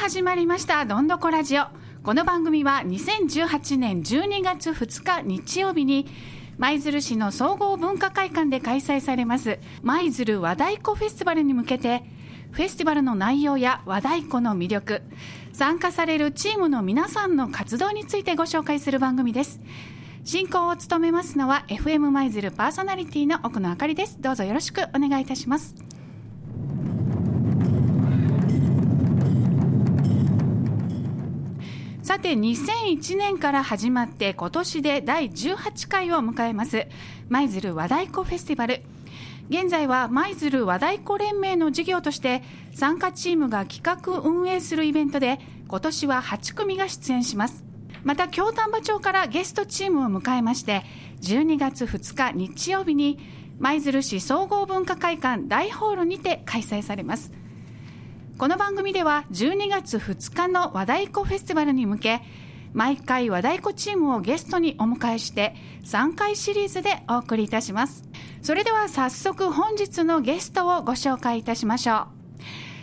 始まりました。どんどこラジオ。この番組は2018年12月2日日曜日に舞鶴市の総合文化会館で開催されます。舞鶴和太鼓フェスティバルに向けてフェスティバルの内容や和太鼓の魅力参加されるチームの皆さんの活動についてご紹介する番組です。進行を務めますのは FM 舞鶴パーソナリティの奥野あかりです。どうぞよろしくお願いいたします。さて2001年から始まって今年で第18回を迎えます。舞鶴和太鼓フェスティバル。現在は舞鶴和太鼓連盟の事業として参加チームが企画運営するイベントで今年は8組が出演します。また京丹波町からゲストチームを迎えまして12月2日日曜日に舞鶴市総合文化会館大ホールにて開催されます。この番組では12月2日の和太鼓フェスティバルに向け毎回和太鼓チームをゲストにお迎えして3回シリーズでお送りいたします。それでは早速本日のゲストをご紹介いたしましょう。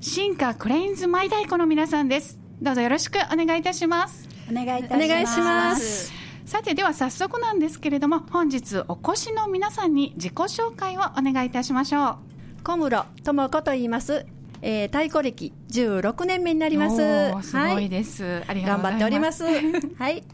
新華クレインズ舞太鼓の皆さんです。どうぞよろしくお願いいたします。お願いいたします。お願いします。さてでは早速なんですけれども本日お越しの皆さんに自己紹介をお願いいたしましょう。小室智子と言いますえー、太鼓歴16年目になります。すごいです。はい、ありがとう頑張っております。はい。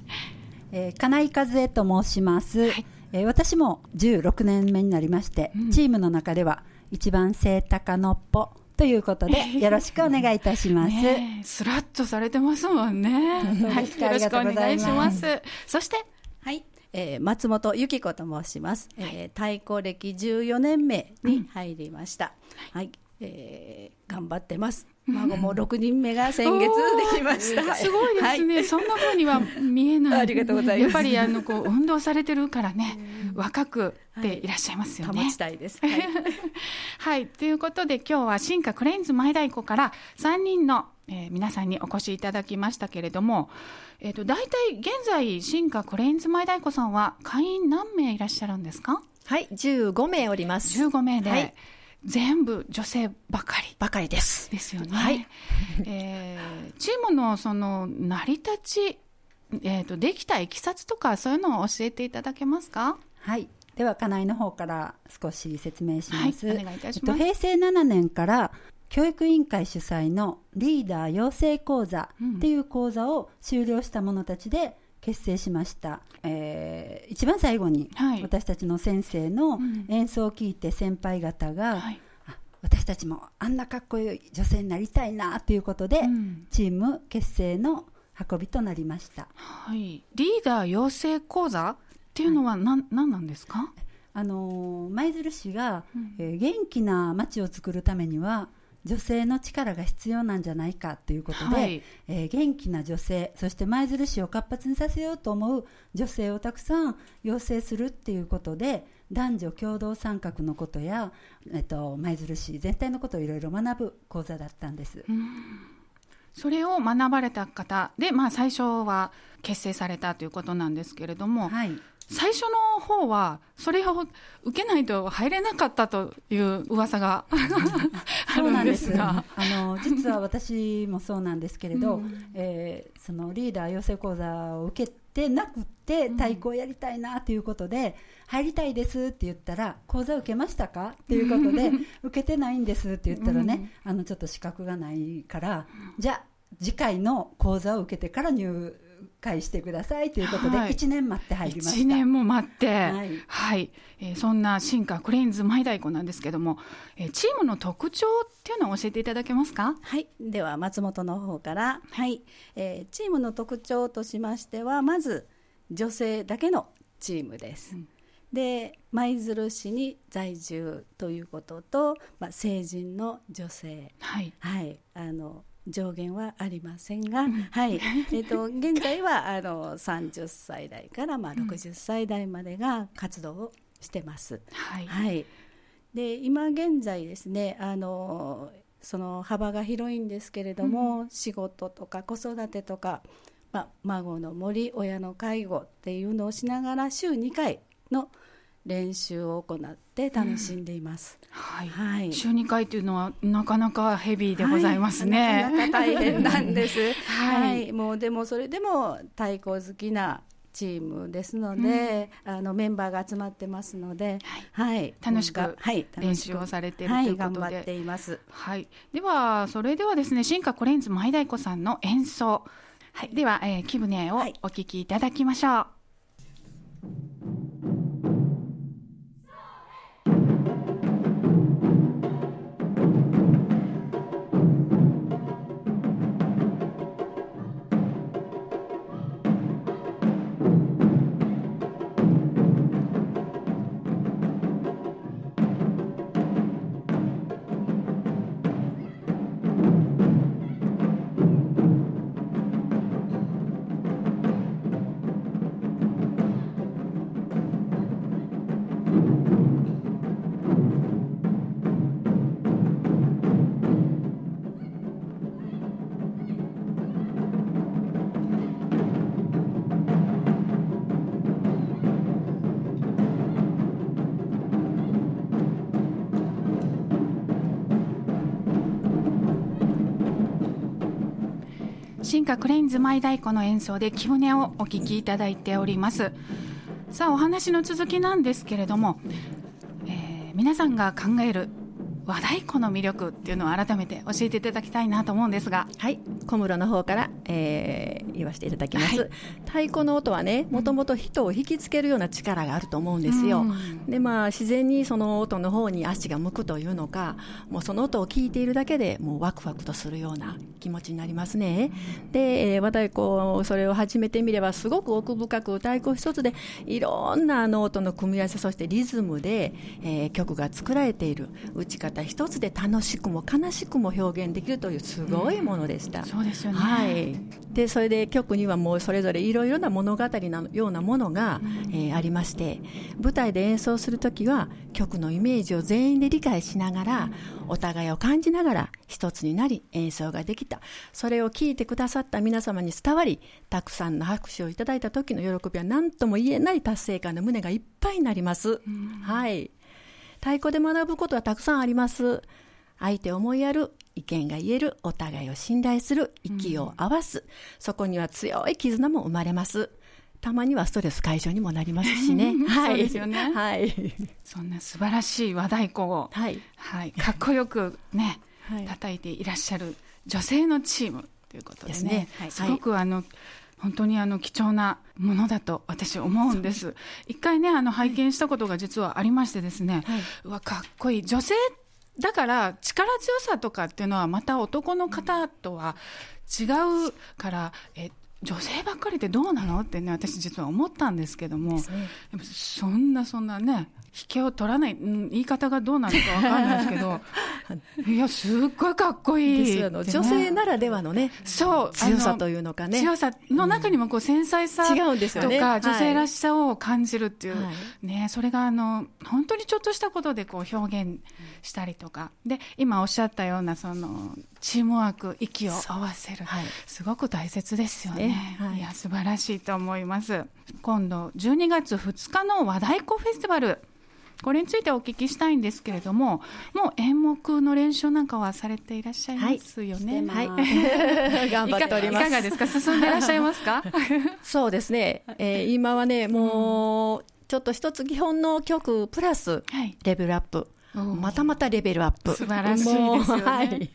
えー、金井和恵と申します。はい、えー、私も16年目になりまして、うん、チームの中では一番背高のっぽということで、よろしくお願いいたします。ね、スラッとされてますもんね。はい、よろしくお願いします。そして、はい、えー、松本由紀子と申します。はい、えー、太鼓歴14年目に入りました。うん、はい、えー、頑張ってます。孫も6人目が先月できました。すごいですね、はい、そんなふうには見えない。ありがとうございます。やっぱりあのこう運動されてるからね、若くでいらっしゃいますよね。保ちたいです。はい、はい、ということで今日は新華クレインズ前太鼓から3人の、えー、皆さんにお越しいただきましたけれども、えっ、ー、と大体現在新華クレインズ前太鼓さんは会員何名いらっしゃるんですか？はい、15名おります。15名で。はい全部女性ばかり。ばかりです。ですよね。はい。えー、チームのその成り立ち、えっ、ー、と、できたいきさつとか、そういうのを教えていただけますか？はい。では、家内の方から少し説明します。はい、お願いいたします。平成7年から、教育委員会主催のリーダー養成講座っていう講座を修了した者たちで結成しました、えー、一番最後に私たちの先生の演奏を聞いて先輩方が、はい、私たちもあんなかっこいい女性になりたいなということで、うん、チーム結成の運びとなりました、はい、リーダー養成講座っていうのは何,、はい、何なんですか？あの舞鶴市が、うん、えー、元気な街を作るためには女性の力が必要なんじゃないかということで、はい、えー、元気な女性そして舞鶴市を活発にさせようと思う女性をたくさん養成するっていうことで男女共同参画のことや、えっと、舞鶴市全体のことをいろいろ学ぶ講座だったんです。それを学ばれた方で、まあ、最初は結成されたということなんですけれども、はい、最初の方はそれを受けないと入れなかったという噂があるんですが。あの実は私もそうなんですけれど、うん、えー、そのリーダー養成講座を受けてなくて太鼓をやりたいなということで、入りたいですって言ったら講座受けましたか？っていうことで受けてないんですって言ったらね、あのちょっと資格がないからじゃあ次回の講座を受けてから入会してくださいということで、1年待って入りました。1年も待って、はい、はい、えー、そんな進化クレインズマイ太鼓なんですけども、えー、チームの特徴っていうのを教えていただけますか？はい、では松本の方から、はい、えー、チームの特徴としましては、まず女性だけのチームです。うん。で舞鶴市に在住ということと、まあ、成人の女性、はい、はい、あの上限はありませんが、はい、えっ、と現在はあの30歳代からまあ60歳代までが活動をしてます。はい、はい、で今現在ですねあのその幅が広いんですけれども、うん、仕事とか子育てとか、まあ、孫の森親の介護っていうのをしながら週2回の練習を行って楽しんでいます。はい、はい。週2回というのはなかなかヘビーでございますね。なかなか大変なんです。は はい。い、もうでもそれでも太鼓好きなチームですので、あのメンバーが集まってますので、はい、楽しく練習をされているはい、ということで。頑張っています。はい、ではそれではですね新華コレンズ舞太鼓さんの演奏、はい、では、えー、木舟をはい。お聞きいただきましょう。新歌クレインズ舞太鼓の演奏で木舟をお聴きいただいております。さあお話の続きなんですけれども、えー皆さんが考える和太鼓の魅力っていうのを改めて教えていただきたいなと思うんですが。はい、小室の方から、え言わせていただきます、はい。太鼓の音はねもともと人を引きつけるような力があると思うんですよ、うん。でまあ自然にその音の方に足が向くというのかもうその音を聞いているだけでもうワクワクとするような気持ちになりますね、で、えー和太鼓それを始めてみればすごく奥深く太鼓一つでいろんなあの音の組み合わせそしてリズムで、えー曲が作られている。打ち方一つで楽しくも悲しくも表現できるというすごいものでした、そうですよね、はい、でそれで曲にはもうそれぞれいろいろな物語のようなものが、えーありまして舞台で演奏する時は曲のイメージを全員で理解しながらお互いを感じながら一つになり演奏ができた。それを聞いてくださった皆様に伝わりたくさんの拍手をいただいた時の喜びは何とも言えない達成感で胸がいっぱいになります。はい。太鼓で学ぶことはたくさんあります相手を思いやる意見が言えるお互いを信頼する息を合わす、そこには強い絆も生まれます。たまにはストレス解消にもなりますしね。はい。そうですよね。はい。そんな素晴らしい和太鼓を、はい。はい、かっこよくね、はい。叩いていらっしゃる女性のチームということでね。ね。はい。すごくあの、本当にあの貴重なものだと私思うんです。一回ねあの拝見したことが実はありましてですね、はい。うわかっこいい。女性だから力強さとかっていうのはまた男の方とは違うからえ女性ばっかりってどうなのってね私実は思ったんですけども、そんなそんなね引けを取らない、うん、言い方がどうなのかわかんないですけど いやすっごいかっこいい。ね。女性ならではのねそう強さというのかね。強さの中にもこう繊細さとかはい。女性らしさを感じるっていう、はね、それがあの本当にちょっとしたことでこう表現したりとか。で今おっしゃったようなそのチームワーク息を合わせる、はい。すごく大切ですよね。い。や素晴らしいと思います。今度12月2日の和太鼓フェスティバルこれについてお聞きしたいんですけれどももう演目の練習なんかはされていらっしゃいますよね、はいはい。頑張っております。いかいかがですか？進んでいらっしゃいますか？そうですね、えー今はねもうちょっと一つ基本の曲プラスはい。レベルアップまたまたレベルアップ。素晴らしいですよね。もうはい。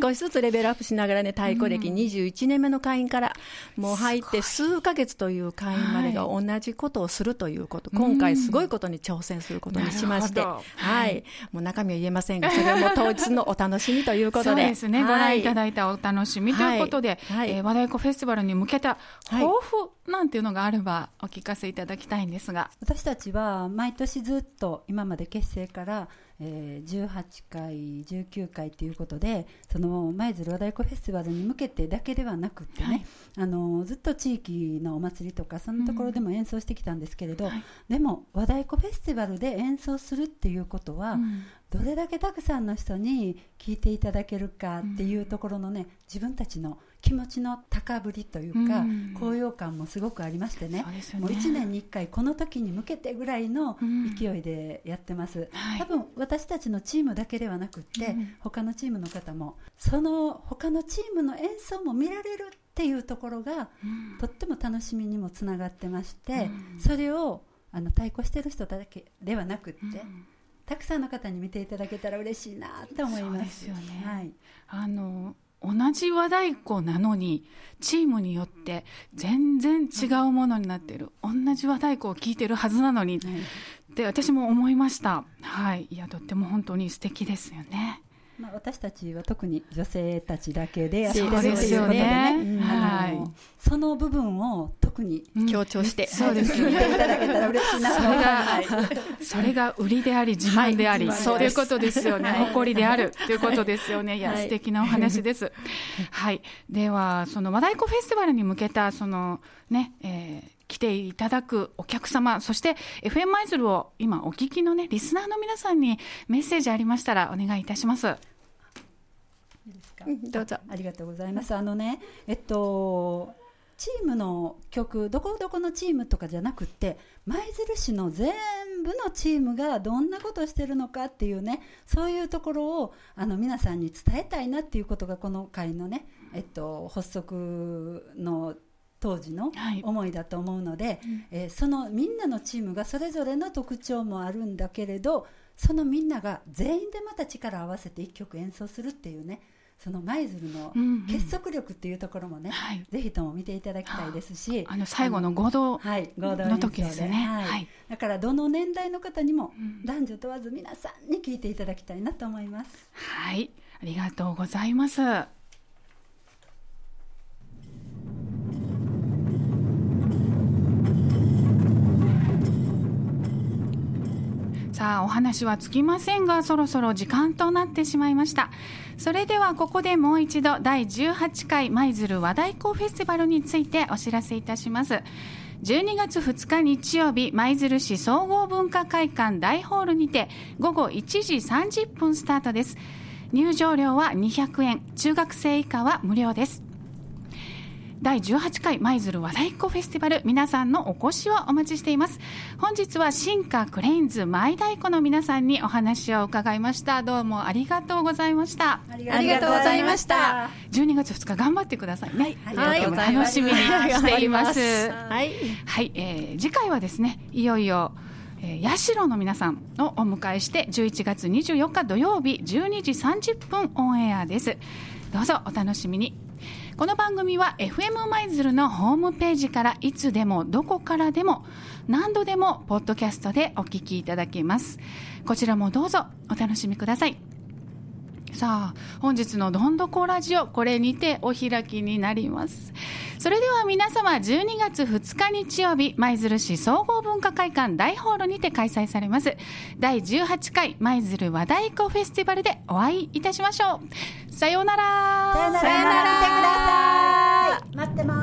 少しずつレベルアップしながらね、太鼓歴21年目の会員から、もう入って数ヶ月という会員までが同じことをするということ、今回すごいことに挑戦することにしまして、ははい。い。もう中身は言えませんが、それはもう当日のお楽しみということで。そうですね、ご覧いただいいたお楽しみということで、はい。はい。えー和太鼓フェスティバルに向けたはい。抱負なんていうのがあればお聞かせいただきたいんですが、私たちは毎年ずっと今まで結成から、えー18回、19回ということでその舞鶴和太鼓フェスティバルに向けてだけではなくってね、はい。あのずっと地域のお祭りとかそんなところでも演奏してきたんですけれど、はい。でも和太鼓フェスティバルで演奏するっていうことは、うん。どれだけたくさんの人に聞いていただけるかっていうところのね自分たちの気持ちの高ぶりというか、うん。高揚感もすごくありましてね。そうね。もう1年に1回この時に向けてぐらいのうん。勢いでやってます、はい。多分私たちのチームだけではなくって、うん他のチームの方もその他のチームの演奏も見られるっていうところがうん。とっても楽しみにもつながってまして、うん。それをあの太鼓してる人だけではなくって、うん。たくさんの方に見ていただけたら嬉しいなと思います。すよね。はい。あの同じ和太鼓なのにチームによって全然違うものになっている。同じ和太鼓を聴いてるはずなのにはいって私も思いましたはいいやとっても本当に素敵ですよねまあ、私たちは特に女性たちだけでやってるそうですよねということでね、はいその部分を特にうん強調して、そうですよね見ていただけたら嬉しいなとそれ思います。が、それが売りであり、自慢であり、はいそういうことですよね。はい誇りであるということですよね。いや、はい素敵なお話です。はい。では、その和太鼓フェスティバルに向けた、その、ね、えー来ていただくお客様、そして FM マイズルを今お聞きのね、リスナーの皆さんにメッセージありましたらお願いいたします。どうぞ。ありがとうございます。あのね、えっと、チームの曲、どこどこのチームとかじゃなくって、舞鶴市の全部のチームがどんなことをしてるのかっていうね、そういうところをあの皆さんに伝えたいなっていうことが、この会のね、えっと、発足の当時のはい。思いだと思うので、えーそのみんなのチームがそれぞれの特徴もあるんだけれどそのみんなが全員でまた力を合わせて一曲演奏するっていうねその舞鶴のうんうん結束力っていうところもね、はいぜひとも見ていただきたいですしあの、最後の合同はい、合同演奏の時ですね。はいはい。だからどの年代の方にもうん男女問わず皆さんに聴いていただきたいなと思います。はい。ありがとうございます。さあお話はつきませんがそろそろ時間となってしまいました。それではここでもう一度第18回舞鶴和太鼓フェスティバルについてお知らせいたします。12月2日日曜日舞鶴市総合文化会館大ホールにて午後1時30分スタートです。入場料は200円中学生以下は無料です。第18回舞鶴和太鼓フェスティバル。皆さんのお越しをお待ちしています。本日は新華クレインズ舞太鼓の皆さんにお話を伺いました。どうもありがとうございました。ありがとうございました。12月2日頑張ってくださいね、はい。とても楽しみにしています。はい。はい、えー次回はですねいよいよ、えー、社の皆さんをお迎えして11月24日土曜日12時30分オンエアです。どうぞお楽しみにこの番組は FM 舞鶴のホームページからいつでもどこからでも何度でもポッドキャストでお聞きいただけます。こちらもどうぞお楽しみください。さあ本日のどんどこラジオこれにてお開きになります。それでは皆様12月2日日曜日舞鶴市総合文化会館大ホールにて開催されます。第18回舞鶴和太鼓フェスティバルでお会いいたしましょう。さようなら。さよなら。さよなら。見てください待ってます